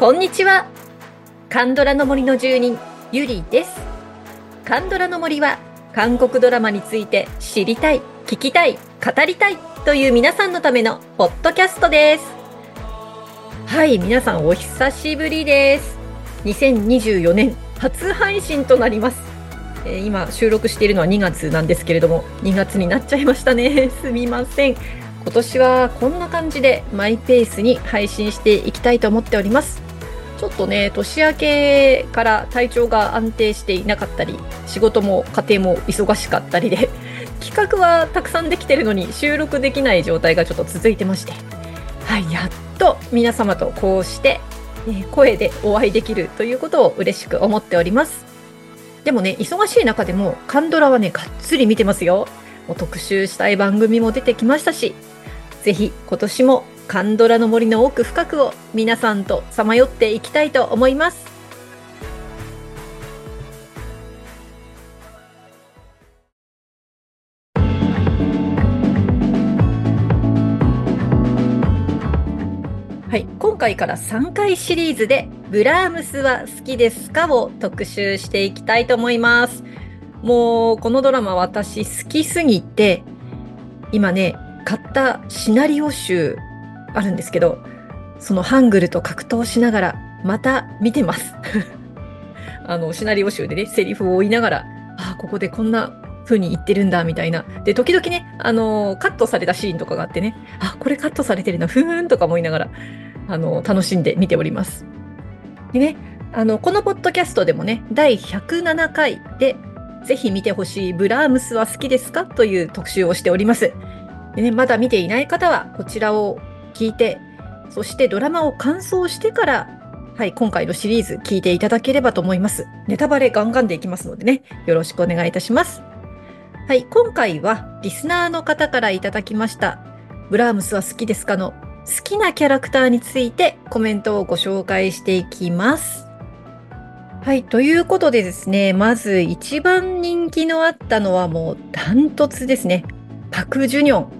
こんにちは。カンドラの森の住人ゆりです。カンドラの森は韓国ドラマについて知りたい聞きたい語りたいという皆さんのためのポッドキャストです。はい皆さんお久しぶりです。2024年初配信となります。えー今収録しているのは2月なんですけれども2月になっちゃいましたね。すみません。今年はこんな感じでマイペースに配信していきたいと思っております。ちょっとね年明けから体調が安定していなかったり仕事も家庭も忙しかったりで 企画はたくさんできてるのに収録できない状態がちょっと続いてまして。はいやっと皆様とこうして、えー声でお会いできるということを嬉しく思っております。でもね忙しい中でもカンドラはねがっつり見てますよ。もう特集したい番組も出てきましたしぜひ今年もカンドラの森の奥深くを皆さんとさまよっていきたいと思います。はい、今回から3回シリーズで「ブラームスは好きですか?」を特集していきたいと思います。もうこのドラマ私好きすぎて今ね買ったシナリオ集あるんですけどそのハングルと格闘しながらまた見てます。あのシナリオ集でねセリフを追いながらああここでこんな風に言ってるんだみたいな。で時々ねあのカットされたシーンとかがあってねあこれカットされてるなふーんとか思いながらあの楽しんで見ております。でねあのこのポッドキャストでもね第107回でぜひ見てほしいブラームスは好きですか？という特集をしております。でね、まだ見ていない方はこちらを聞いて、そしてドラマを完走してから、はい、今回のシリーズ聞いていただければと思います。ネタバレガンガンでいきますのでね、よろしくお願いいたします。はい、今回はリスナーの方からいただきました、ブラームスは好きですかの好きなキャラクターについてコメントをご紹介していきます。はい、ということでですね、まず一番人気のあったのはもうダントツですね。パク・ジュニョン。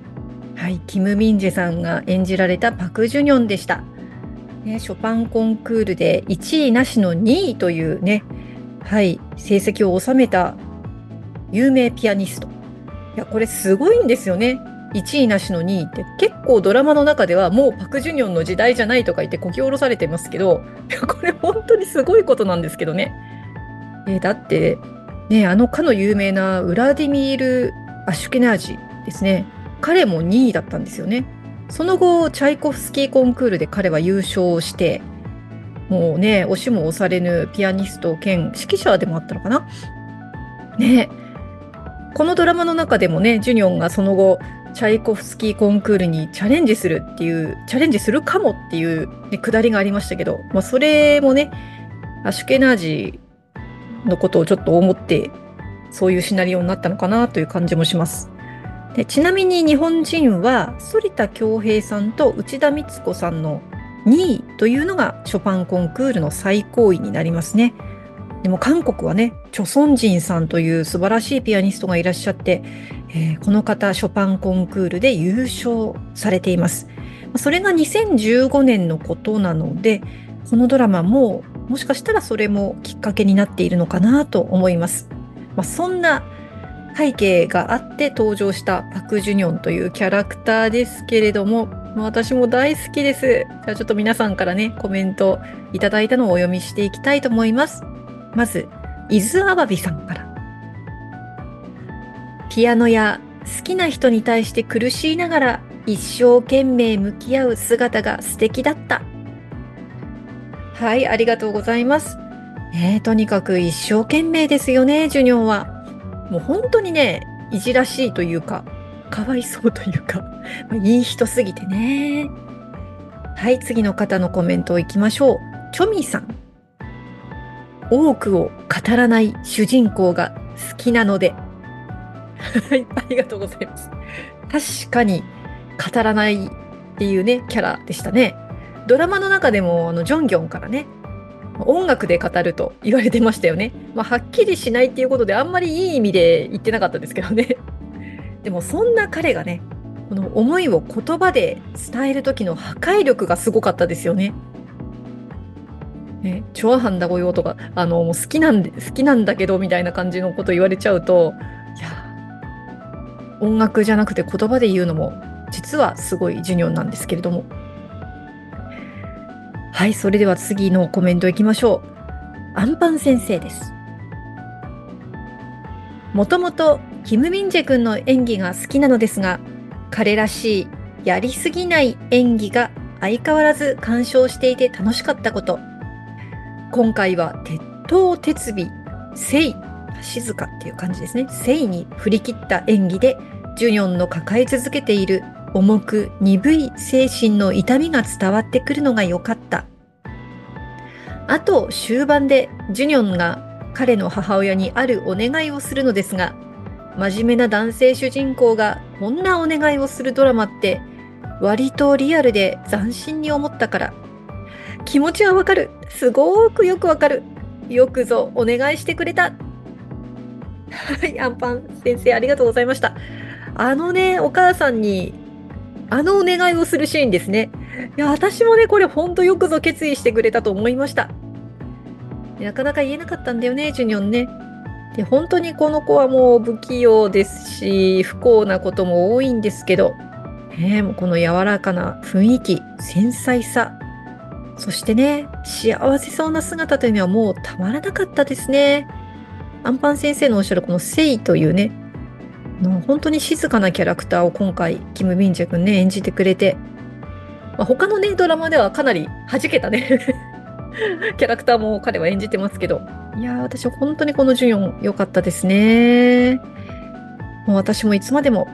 はい、キム・ミンジェさんが演じられたパク・ジュニョンでした。ね、ショパンコンクールで1位なしの2位というね、はい、成績を収めた有名ピアニスト。いや、これすごいんですよね。1位なしの2位って結構ドラマの中ではもうパク・ジュニョンの時代じゃないとか言ってこき下ろされてますけど、いやこれ本当にすごいことなんですけどね。えーだって、ね、あのかの有名なウラディミール・アシュケナージですね。彼も2位だったんですよね。その後、チャイコフスキーコンクールで彼は優勝して、もうね、押しも押されぬピアニスト兼指揮者でもあったのかな。ねこのドラマの中でもね、ジュニョンがその後、チャイコフスキーコンクールにチャレンジするっていう、チャレンジするかもっていう、ね、くだりがありましたけど、まあ、それもね、アシュケナージのことをちょっと思って、そういうシナリオになったのかなという感じもします。でちなみに日本人は反田恭平さんと内田光子さんの2位というのがショパンコンクールの最高位になりますね。でも韓国はね、チョソンジンさんという素晴らしいピアニストがいらっしゃって、えーこの方ショパンコンクールで優勝されています。それが2015年のことなので、このドラマももしかしたらそれもきっかけになっているのかなと思います。まあ、そんな背景があって登場したパク・ジュニョンというキャラクターですけれども、私も大好きです。じゃあちょっと皆さんからね、コメントいただいたのをお読みしていきたいと思います。まず、伊豆アワビさんから。ピアノや好きな人に対して苦しいながら一生懸命向き合う姿が素敵だった。はい、ありがとうございます。えーとにかく一生懸命ですよね、ジュニョンは。もう本当にね、いじらしいというか、かわいそうというか、まあいい人すぎてね。はい、次の方のコメントをいきましょう。チョミーさん。多くを語らない主人公が好きなので。ありがとうございます。確かに語らないっていうね、キャラでしたね。ドラマの中でも、あの、ジョンギョンからね、音楽で語ると言われてましたよね。まあ、はっきりしないっていうことであんまりいい意味で言ってなかったですけどね。でもそんな彼がね、この思いを言葉で伝える時の破壊力がすごかったですよね。ね、チョアハンだごよとか、あの、もう好きなんで、好きなんだけど、みたいな感じのこと言われちゃうと、いや、音楽じゃなくて言葉で言うのも、実はすごいジュニオンなんですけれども。はい、それでは次のコメントいきましょう。アンパン先生です。もともと、キム・ミンジェ君の演技が好きなのですが、彼らしい、やりすぎない演技が相変わらず鑑賞していて楽しかったこと。今回は鉄頭鉄尾、聖、静かっていう感じですね。聖に振り切った演技で、ジュニョンの抱え続けている重く鈍い精神の痛みが伝わってくるのが良かった。あと終盤でジュニョンが彼の母親にあるお願いをするのですが、真面目な男性主人公がこんなお願いをするドラマって割とリアルで斬新に思ったから。気持ちはわかる。すごくよくわかる。よくぞお願いしてくれた。はい、アンパン先生ありがとうございました。あのね、お母さんに、あのお願いをするシーンですね。いや、私もね、これほんとよくぞ決意してくれたと思いました。なかなか言えなかったんだよね、ジュニョンね。で、本当にこの子はもう不器用ですし、不幸なことも多いんですけど、ね、もうこの柔らかな雰囲気、繊細さ、そしてね、幸せそうな姿というのはもうたまらなかったですね。アンパン先生のおっしゃるこのセイというね、の本当に静かなキャラクターを今回、キム・ミンジェ君ね、演じてくれて、まあ、他のね、ドラマではかなり弾けたね キャラクターも彼は演じてますけど、いや、私は本当にこのジュニョン良かったですね。もう私もいつまでも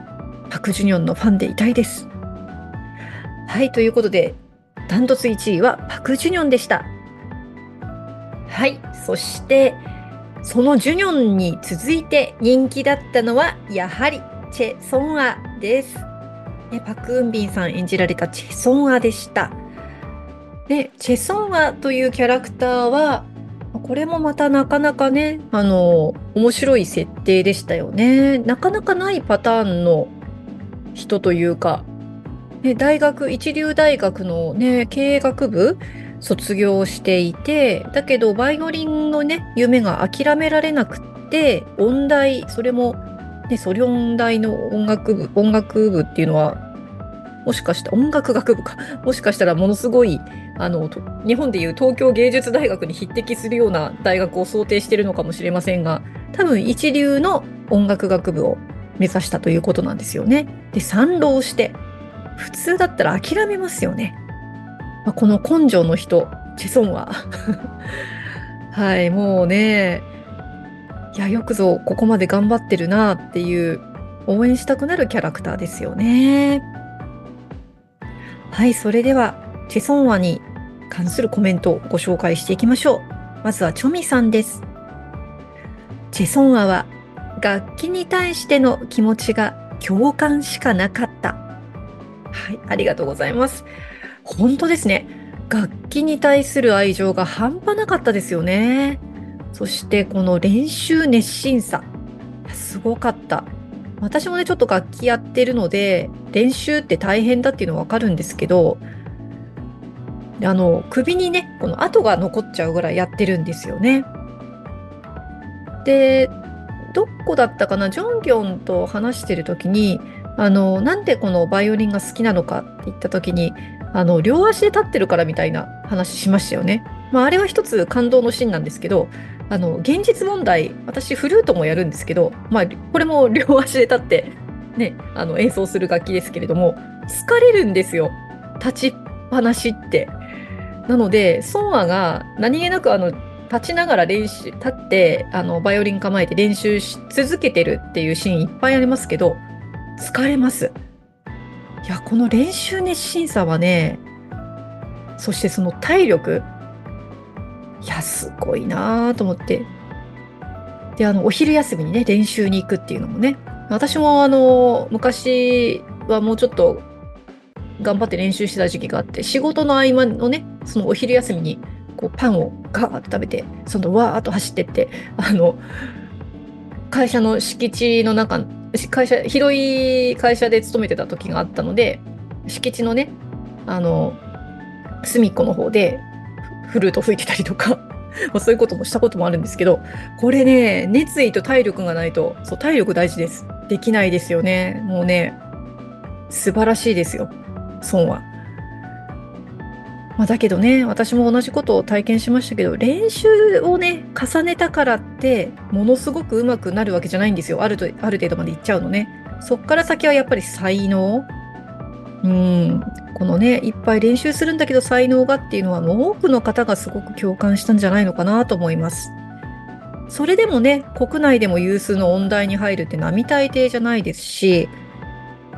パク・ジュニョンのファンでいたいです。はい、ということで、ダントツ1位はパク・ジュニョンでした。はい、そして、そのジュニョンに続いて人気だったのは、やはりチェ・ソンアです。ね、パク・ウンビンさん演じられたチェ・ソンアでした。で、チェ・ソンアというキャラクターは、これもまたなかなかね、あの、面白い設定でしたよね。なかなかないパターンの人というか、ね、大学、一流大学のね、経営学部卒業していて、だけどバイオリンのね、夢が諦められなくって、音大、それも、ね、ソリョン大の音楽部、音楽部っていうのは、もしかして音楽学部か、もしかしたらものすごい、あの、日本でいう東京芸術大学に匹敵するような大学を想定してるのかもしれませんが、多分一流の音楽学部を目指したということなんですよね。で、賛同して、普通だったら諦めますよね。まあ、この根性の人、チェソンは。はい、もうね、いや、よくぞここまで頑張ってるなっていう応援したくなるキャラクターですよね。はい、それでは、チェソンワに関するコメントをご紹介していきましょう。まずはチョミさんです。チェソンワは楽器に対しての気持ちが共感しかなかった。はい、ありがとうございます。本当ですね。楽器に対する愛情が半端なかったですよね。そしてこの練習熱心さ。すごかった。私もね、ちょっと楽器やってるので、練習って大変だっていうのはわかるんですけど、あの、首にね、この跡が残っちゃうぐらいやってるんですよね。で、どこだったかな、ジョンギョンと話してる時に、あの、なんでこのバイオリンが好きなのかって言った時に、あの、両足で立ってるからみたいな話しましたよね。まあ、あれは一つ感動のシーンなんですけど、あの、現実問題、私フルートもやるんですけど、まあ、これも両足で立って、ね、あの、演奏する楽器ですけれども、疲れるんですよ。立ちっぱなしって。なので、ソンアが何気なくあの、立ちながら練習、立って、あの、バイオリン構えて練習し続けてるっていうシーンいっぱいありますけど、疲れます。いや、この練習熱心さはね、そしてその体力、いや、すごいなと思って。で、あの、お昼休みにね、練習に行くっていうのもね、私もあの、昔はもうちょっと頑張って練習してた時期があって、仕事の合間のね、そのお昼休みに、こう、パンをガーッと食べて、そのわーっと走ってって、あの、会社の敷地の中会社、広い会社で勤めてた時があったので、敷地のね、あの、隅っこの方で、フルート吹いてたりとか そういうこともしたこともあるんですけど、これね、熱意と体力がないと、そう、体力大事です。できないですよね。もうね、素晴らしいですよ。損は。まあ、だけどね、私も同じことを体験しましたけど、練習をね、重ねたからって、ものすごく上手くなるわけじゃないんですよ。あると、ある程度までいっちゃうのね。そっから先はやっぱり才能。うん。このね、いっぱい練習するんだけど才能がっていうのは、もう多くの方がすごく共感したんじゃないのかなと思います。それでもね、国内でも有数の音大に入るって並大抵じゃないですし、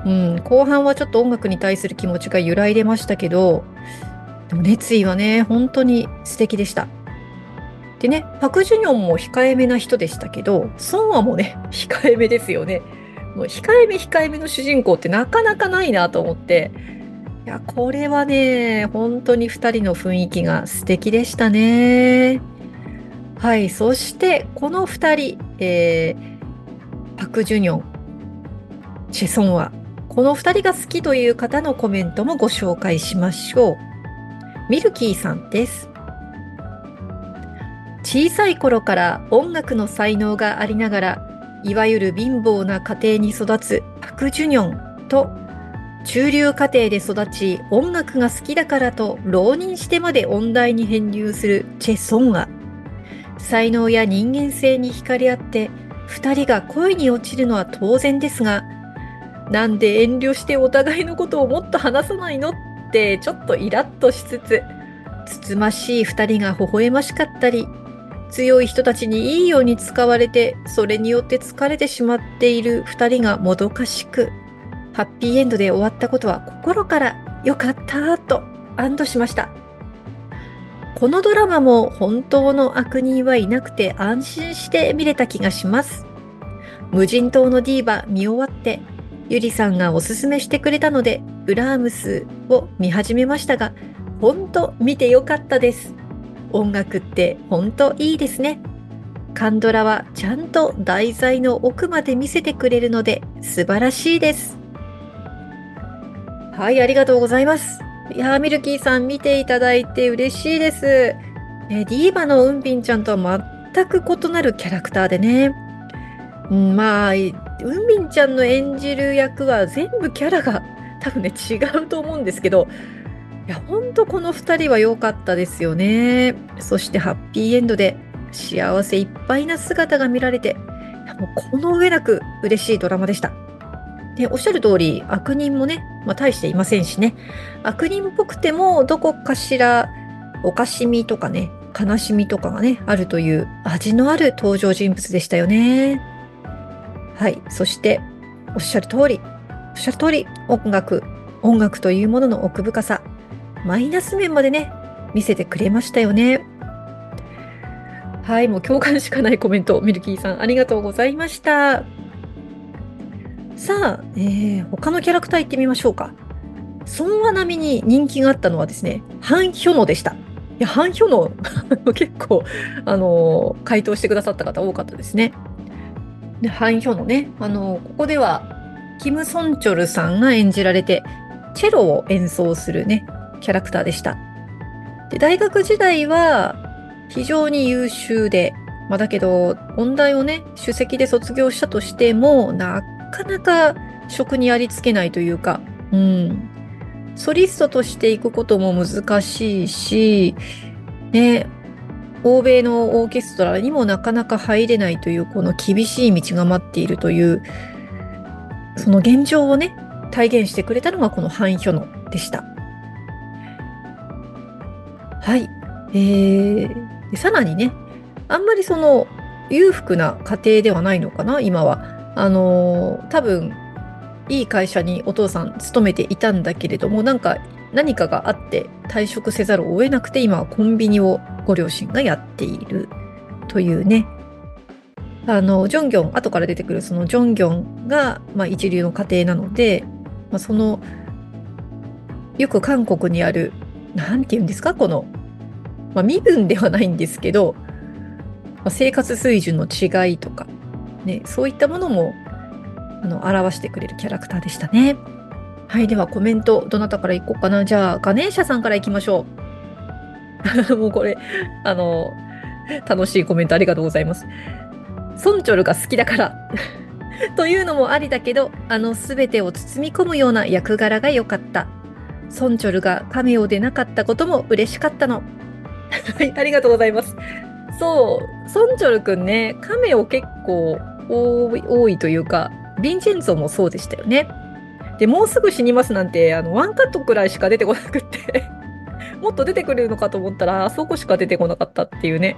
うん、後半はちょっと音楽に対する気持ちが揺らいでましたけど、でも熱意はね、本当に素敵でした。でね、パク・ジュニョンも控えめな人でしたけど、ソンアもね、控えめですよね。もう控えめ控えめの主人公ってなかなかないなと思って、いや、これはね、本当に2人の雰囲気が素敵でしたね。はい、そしてこの2人、えー、パク・ジュニョン、チェソンア、この2人が好きという方のコメントもご紹介しましょう。ミルキーさんです。小さい頃から音楽の才能がありながら、いわゆる貧乏な家庭に育つパク・ジュニョンと、中流家庭で育ち音楽が好きだからと浪人してまで音大に編入するチェ・ソンア。才能や人間性に惹かれ合って二人が恋に落ちるのは当然ですが、なんで遠慮してお互いのことをもっと話さないのってちょっとイラッとしつつ、つつましい二人が微笑ましかったり、強い人たちにいいように使われて、それによって疲れてしまっている二人がもどかしく、ハッピーエンドで終わったことは心から良かったと安堵しました。このドラマも本当の悪人はいなくて安心して見れた気がします。無人島のディーバ見終わって、ゆりさんがおすすめしてくれたので、ブラームスを見始めましたが、ほんと見てよかったです。音楽ってほんといいですね。カンドラはちゃんと題材の奥まで見せてくれるので素晴らしいです。はい、ありがとうございます。いやー、ミルキーさん見ていただいて嬉しいです。えディーバのウンピンちゃんとは全く異なるキャラクターでね。うん、まあ、うんびんちゃんの演じる役は全部キャラが多分ね違うと思うんですけどいやほんとこの2人は良かったですよねそしてハッピーエンドで幸せいっぱいな姿が見られてもうこの上なく嬉しいドラマでしたでおっしゃる通り悪人もね、まあ、大していませんしね悪人っぽくてもどこかしらおかしみとかね悲しみとかがねあるという味のある登場人物でしたよね。はい。そして、おっしゃる通り、しゃる通り、音楽、音楽というものの奥深さ、マイナス面までね、見せてくれましたよね。はい、もう共感しかないコメント、ミルキーさん、ありがとうございました。さあ、えー、他のキャラクター行ってみましょうか。ソンア並みに人気があったのはですね、ハン・ヒョノでした。いや、ハン・ヒョノ、結構、あのー、回答してくださった方多かったですね。で、ハンヒョのね、あの、ここでは、キム・ソンチョルさんが演じられて、チェロを演奏するね、キャラクターでした。で、大学時代は、非常に優秀で、まあ、だけど、音大をね、首席で卒業したとしても、なかなか職にありつけないというか、うん。ソリストとして行くことも難しいし、ね、欧米のオーケストラにもなかなか入れないというこの厳しい道が待っているというその現状をね体現してくれたのがこのハン・ヒョノでした。はい。えー、さらにねあんまりその裕福な家庭ではないのかな今は。あのー、多分いい会社にお父さん勤めていたんだけれどもなんか何かがあって退職せざるを得なくて今はコンビニをご両親がやっているというねあのジョンギョン後から出てくるそのジョンギョンが、まあ、一流の家庭なので、まあ、そのよく韓国にある何て言うんですかこの、まあ、身分ではないんですけど、まあ、生活水準の違いとか、ね、そういったものもあの表してくれるキャラクターでしたね。はい、ではコメント、どなたからいこうかな？じゃあ、ガネーシャさんからいきましょう。もうこれ、あの、楽しいコメントありがとうございます。ソンチョルが好きだから というのもありだけど、あの全てを包み込むような役柄が良かった。ソンチョルがカメオでなかったことも嬉しかったの。はい、ありがとうございます。そう、ソンチョルくんね、カメオ結構多い多いというか、ヴィンチェンツォもそうでしたよね。で、もうすぐ死にますなんて、あの、ワンカットくらいしか出てこなくって もっと出てくるのかと思ったら、あそこしか出てこなかったっていうね。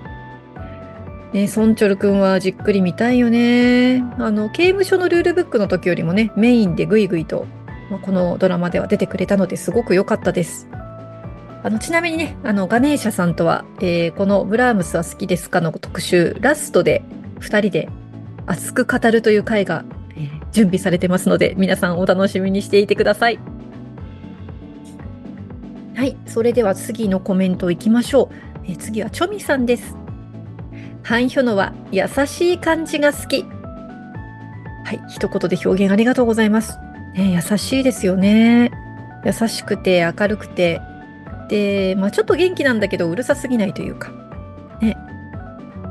ね、ソンチョルくんはじっくり見たいよね。あの、刑務所のルールブックの時よりもね、メインでぐいぐいと、まあ、このドラマでは出てくれたのですごく良かったです。あの、ちなみにね、あの、ガネーシャさんとは、えー、このブラームスは好きですかの特集、ラストで2人で熱く語るという回が、準備されてますので、皆さんお楽しみにしていてください。はい、それでは次のコメントいきましょう。えー、次はチョミさんです。ハンヒョノは優しい感じが好き。はい、一言で表現ありがとうございます。ね、優しいですよね。優しくて明るくて、で、まあ、ちょっと元気なんだけどうるさすぎないというか。ね。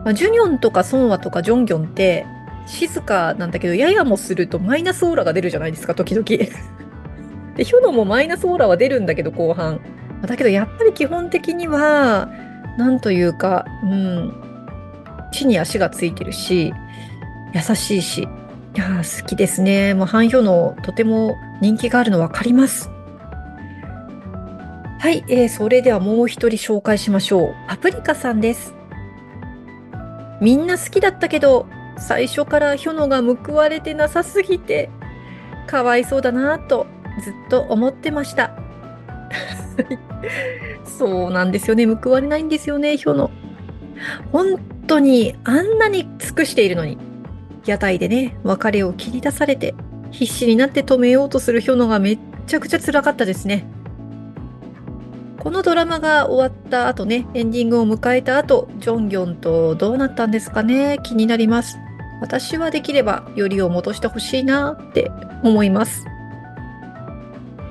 まあ、ジュニョンとかソンワとかジョンギョンって静かなんだけど、ややもするとマイナスオーラが出るじゃないですか、時々。で、ヒョノもマイナスオーラは出るんだけど、後半。だけど、やっぱり基本的には、なんというか、うん、地に足がついてるし、優しいし、いや好きですね。もうハンヒョのとても人気があるの分かります。はい、えー、それではもう一人紹介しましょう。パプリカさんです。みんな好きだったけど、最初からヒョノが報われてなさすぎて、かわいそうだなとずっと思ってました。そうなんですよね。報われないんですよね、ヒョノ。本当にあんなに尽くしているのに、屋台でね、別れを切り出されて、必死になって止めようとするヒョノがめっちゃくちゃ辛かったですね。このドラマが終わった後ね、エンディングを迎えた後、ジョンギョンとどうなったんですかね気になります。私はできればよりを戻してほしいなって思います。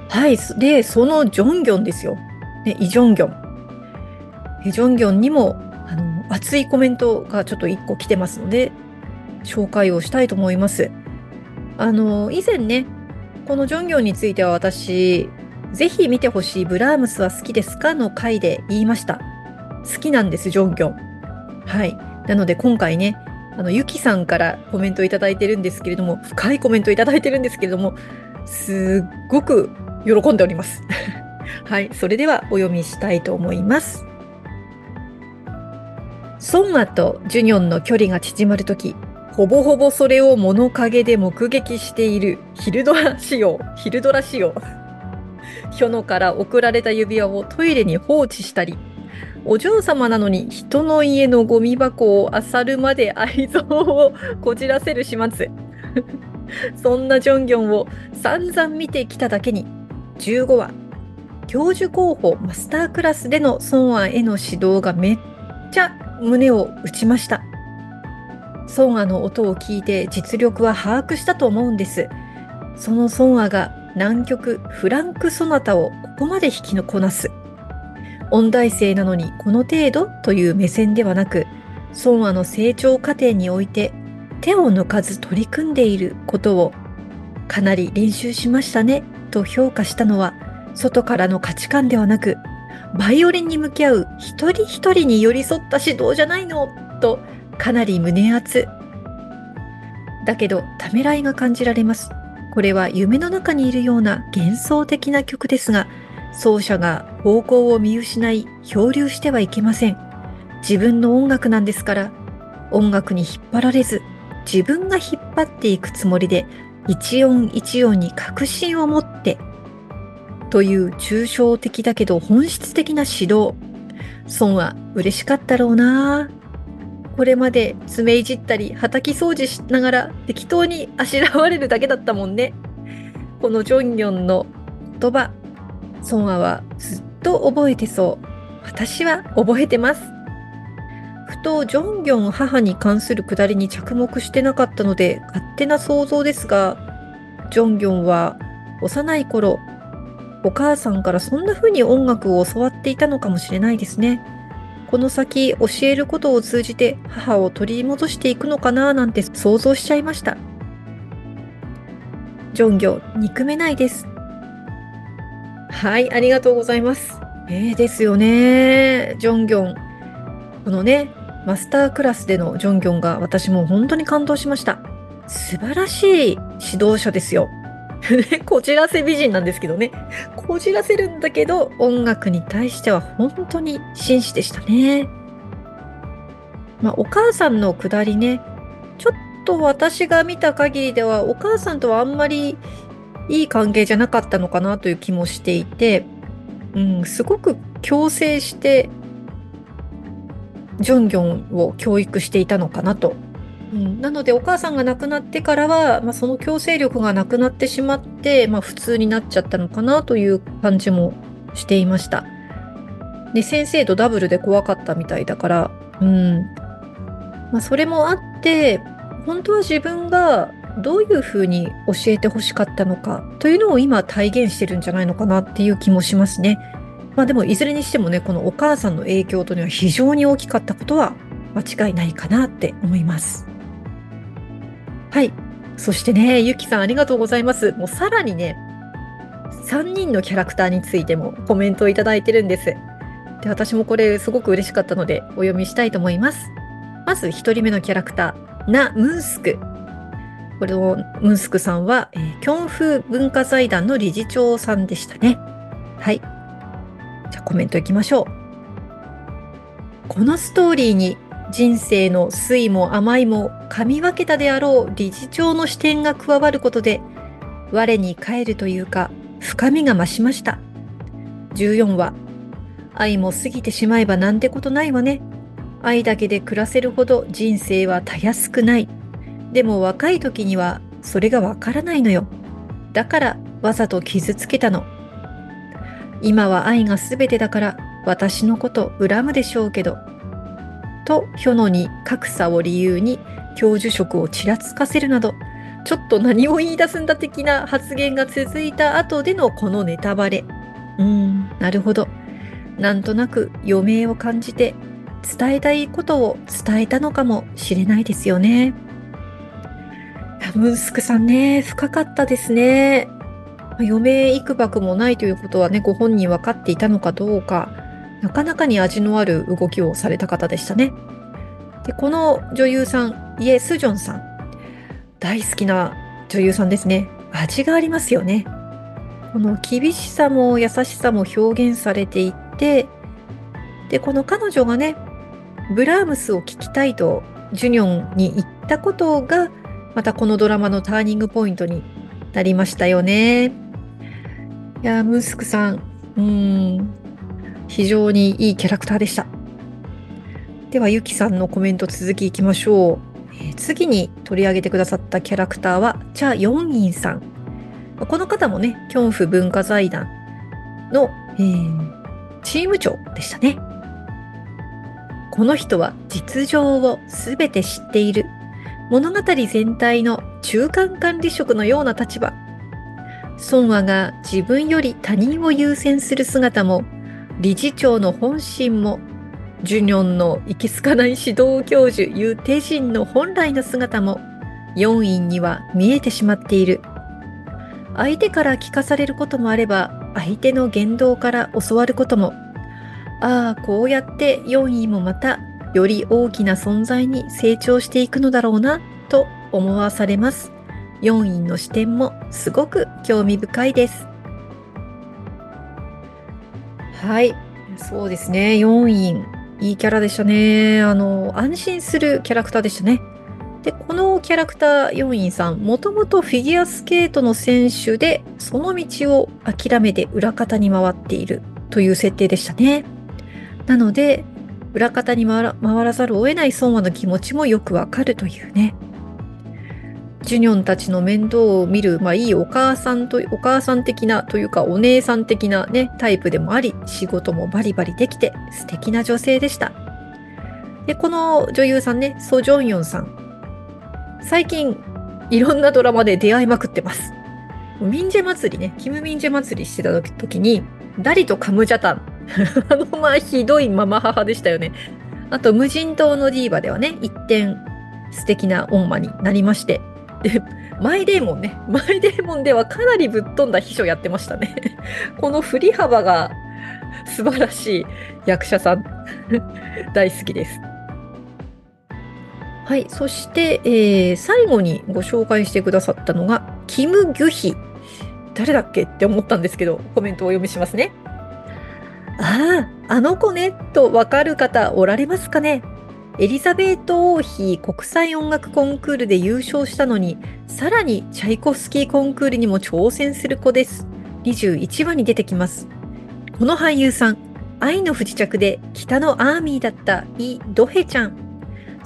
はい。で、そのジョンギョンですよ。ね、イ・ジョンギョン。ジョンギョンにも熱いコメントがちょっと1個来てますので、紹介をしたいと思います。あの、以前ね、このジョンギョンについては私、ぜひ見てほしいブラームスは好きですかの回で言いました。好きなんです、ジョンギョン。はい。なので今回ね、あの、ゆきさんからコメントいただいてるんですけれども、深いコメントいただいてるんですけれども、すっごく喜んでおります。はい。それではお読みしたいと思います。ソンアとジュニョンの距離が縮まるとき、ほぼほぼそれを物陰で目撃しているヒルドラ仕様、ヒルドラ仕様。ヒョノから送られた指輪をトイレに放置したり、お嬢様なのに人の家のゴミ箱を漁るまで愛憎をこじらせる始末。そんなジョンギョンを散々見てきただけに、15話、教授候補マスタークラスでのソンアへの指導がめっちゃ胸を打ちました。ソンアの音を聞いて実力は把握したと思うんです。そのソンアが南極フランクソナタをここまで弾きのこなす。音大生なのにこの程度という目線ではなく、ソンアの成長過程において手を抜かず取り組んでいることをかなり練習しましたねと評価したのは外からの価値観ではなくバイオリンに向き合う一人一人に寄り添った指導じゃないのとかなり胸熱。だけどためらいが感じられます。これは夢の中にいるような幻想的な曲ですが、奏者が方向を見失い漂流してはいけません。自分の音楽なんですから、音楽に引っ張られず、自分が引っ張っていくつもりで、一音一音に確信を持ってという抽象的だけど本質的な指導。孫は嬉しかったろうな。これまで爪いじったり畑掃除しながら適当にあしらわれるだけだったもんね。このジョンギョンの言葉、孫アはずっと覚えてそう。私は覚えてます。ふとジョンギョン母に関するくだりに着目してなかったので勝手な想像ですが、ジョンギョンは幼い頃お母さんからそんな風に音楽を教わっていたのかもしれないですね。この先教えることを通じて母を取り戻していくのかななんて想像しちゃいました。ジョンギョン、憎めないです。はい、ありがとうございます。えー、ですよね。ジョンギョン。このね、マスタークラスでのジョンギョンが私も本当に感動しました。素晴らしい指導者ですよ。こじらせ美人なんですけどね。こじらせるんだけど、音楽に対しては本当に紳士でしたね。まあ、お母さんのくだりね、ちょっと私が見た限りでは、お母さんとはあんまりいい関係じゃなかったのかなという気もしていて、うん、すごく強制して、ジョンギョンを教育していたのかなとうん、なのでお母さんが亡くなってからは、まあ、その強制力がなくなってしまって、まあ、普通になっちゃったのかなという感じもしていました。で先生とダブルで怖かったみたいだから、うんまあ、それもあって本当は自分がどういうふうに教えてほしかったのかというのを今体現してるんじゃないのかなっていう気もしますね。まあでもいずれにしてもねこのお母さんの影響というのは非常に大きかったことは間違いないかなって思います。はい。そしてね、ゆきさんありがとうございます。もうさらにね、3人のキャラクターについてもコメントをいただいてるんです。で、私もこれすごく嬉しかったのでお読みしたいと思います。まず1人目のキャラクター、ナ・ムンスク。これをムンスクさんは、えー、キョンフ文化財団の理事長さんでしたね。はい。じゃあコメントいきましょう。このストーリーに人生の酸いも甘いも噛み分けたであろう理事長の視点が加わることで、我に返るというか、深みが増しました。14話、愛も過ぎてしまえばなんてことないわね。愛だけで暮らせるほど人生はたやすくない。でも若い時にはそれがわからないのよ。だからわざと傷つけたの。今は愛が全てだから私のこと恨むでしょうけど、とヒョノに格差を理由に教授職をちらつかせるなどちょっと何を言い出すんだ的な発言が続いた後でのこのネタバレ。うーん。なるほど。なんとなく余命を感じて伝えたいことを伝えたのかもしれないですよね。ムンスクさんね深かったですね。余命いくばくもないということはねご本人分かっていたのかどうかなかなかに味のある動きをされた方でしたね。でこの女優さん、イエ・スジョンさん、大好きな女優さんですね。味がありますよね。この厳しさも優しさも表現されていて、で、この彼女がね、ブラームスを聴きたいとジュニョンに言ったことが、またこのドラマのターニングポイントになりましたよね。いや、ムスクさん、うん、非常にいいキャラクターでした。では、ゆきさんのコメント続きいきましょう。え、次に取り上げてくださったキャラクターは、チャ・ヨンインさん。この方もね、キョンフ文化財団の、えー、チーム長でしたね。この人は実情をすべて知っている。物語全体の中間管理職のような立場。孫和が自分より他人を優先する姿も理事長の本心も、ジュニョンのいけすかない指導教授ユ・テジンの本来の姿も、4院には見えてしまっている。相手から聞かされることもあれば、相手の言動から教わることも。ああ、こうやって4院もまた、より大きな存在に成長していくのだろうな、と思わされます。4院の視点もすごく興味深いです。はい。そうですね。4位。いいキャラでしたね。あの、安心するキャラクターでしたね。で、このキャラクター4位さん、もともとフィギュアスケートの選手で、その道を諦めて裏方に回っているという設定でしたね。なので、裏方に回らざるを得ない孫和の気持ちもよくわかるというね。ジュニョンたちの面倒を見る、まあいいお母さんと、お母さん的なというかお姉さん的なね、タイプでもあり、仕事もバリバリできて素敵な女性でした。で、この女優さんね、ソ・ジョンヨンさん。最近、いろんなドラマで出会いまくってます。ミンジェ祭りね、キム・ミンジェ祭りしてた時に、ダリとカムジャタン あのまあひどいママ母でしたよね。あと無人島のディーバではね、一点素敵なオンマになりまして。で、マイデーモンね。マイデーモンではかなりぶっ飛んだ秘書やってましたね。この振り幅が素晴らしい役者さん 大好きです。はい。そして、えー、最後にご紹介してくださったのが、キム・ギュヒ。誰だっけ？って思ったんですけど、コメントをお読みしますね。ああ、あの子ね、とわかる方おられますかね？エリザベート王妃国際音楽コンクールで優勝したのに、さらにチャイコフスキーコンクールにも挑戦する子です。21話に出てきます。この俳優さん、愛の不時着で北のアーミーだったイ・ドヘちゃん。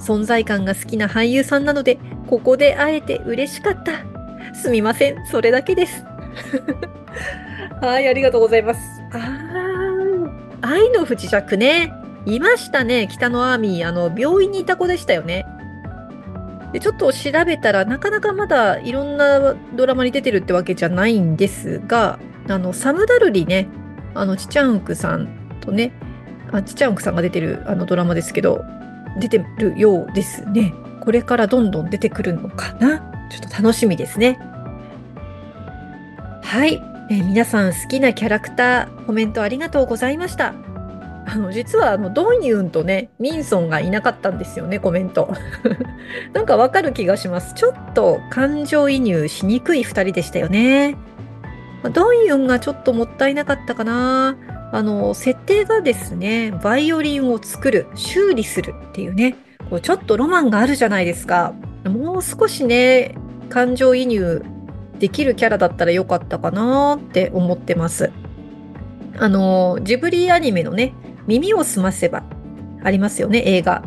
存在感が好きな俳優さんなので、ここで会えて嬉しかった。すみません、それだけです。はい、ありがとうございます。ああ、愛の不時着ね。いましたね、北のアーミー。あの、病院にいた子でしたよね。で、ちょっと調べたら、なかなかまだいろんなドラマに出てるってわけじゃないんですが、あの、サムダルリね、あの、チチャンクさんとね、あチチャンクさんが出てるあのドラマですけど、出てるようですね。これからどんどん出てくるのかなちょっと楽しみですね。はい、え、皆さん好きなキャラクター、コメントありがとうございました。あの、実はあの、ドンユンとね、ミンソンがいなかったんですよね、コメント。なんかわかる気がします。ちょっと感情移入しにくい2人でしたよね。ドンユンがちょっともったいなかったかな。あの、設定がですね、バイオリンを作る、修理するっていうね、こうちょっとロマンがあるじゃないですか。もう少しね、感情移入できるキャラだったらよかったかなって思ってます。あの、ジブリアニメのね、耳をすませばありますよね、映画。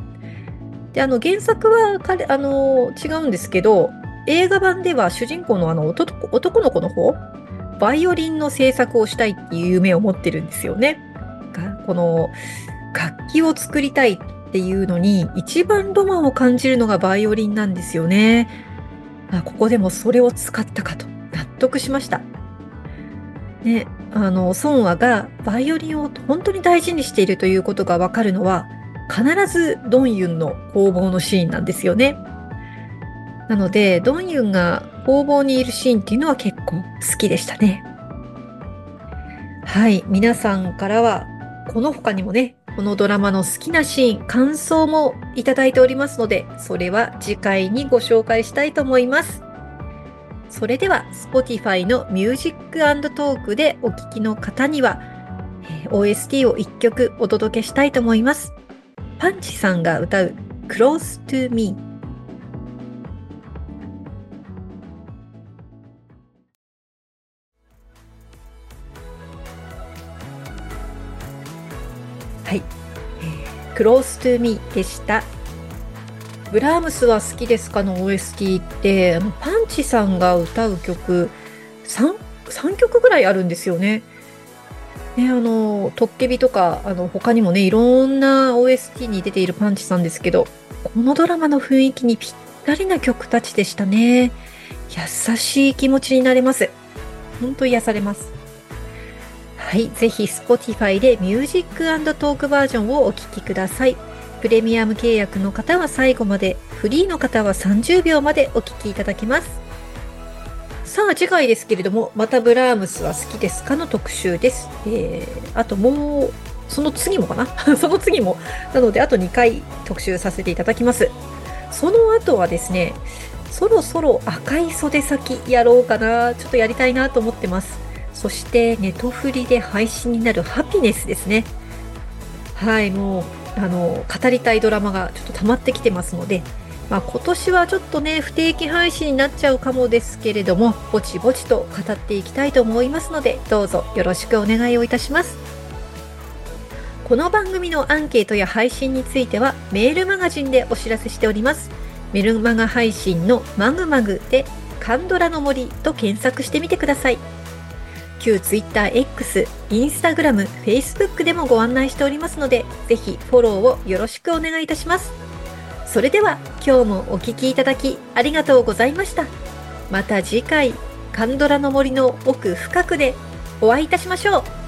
で、あの、原作は彼、あの、違うんですけど、映画版では主人公のあの男男の子の方バイオリンの制作をしたいっていう夢を持ってるんですよね。この楽器を作りたいっていうのに一番ロマンを感じるのがバイオリンなんですよね。あここでもそれを使ったかと納得しました。ね、あの孫和がバイオリンを本当に大事にしているということがわかるのは必ずドンユンの工房のシーンなんですよね。なのでドンユンが工房にいるシーンっていうのは結構好きでしたね。はい、皆さんからはこの他にもね、このドラマの好きなシーン、感想もいただいておりますので、それは次回にご紹介したいと思います。それでは Spotify の Music Talk でお聴きの方には、OST を1曲お届けしたいと思います。パンチさんが歌う Close to Me はい、えー、クローストゥーミーでした。ブラームスは好きですか？の OST ってパンチさんが歌う曲 3, 3曲ぐらいあるんですよね。ね、あの、トッケビとか、あの、他にもね、いろんな OST に出ているパンチさんですけど、このドラマの雰囲気にぴったりな曲たちでしたね。優しい気持ちになれます。ほんと癒されます。はい、ぜひ Spotify で Music Talk バージョンをお聴きください。プレミアム契約の方は最後まで、フリーの方は30秒までお聴きいただけます。さあ次回ですけれども、またブラームスは好きですかの特集です。えー、あともう、その次もかな？その次も。なので、あと2回特集させていただきます。その後はですね、そろそろ赤い袖先やろうかな。ちょっとやりたいなと思ってます。そしてネトフリで配信になるハピネスですねはいもうあの語りたいドラマがちょっと溜まってきてますので、まあ、今年はちょっとね不定期配信になっちゃうかもですけれどもぼちぼちと語っていきたいと思いますのでどうぞよろしくお願いをいたします。この番組のアンケートや配信についてはメールマガジンでお知らせしております。メルマガ配信のマグマグでカンドラの森と検索してみてください。旧 TwitterX、Instagram、Facebook でもご案内しておりますので、ぜひフォローをよろしくお願いいたします。それでは今日もお聴きいただきありがとうございました。また次回、カンドラの森の奥深くでお会いいたしましょう。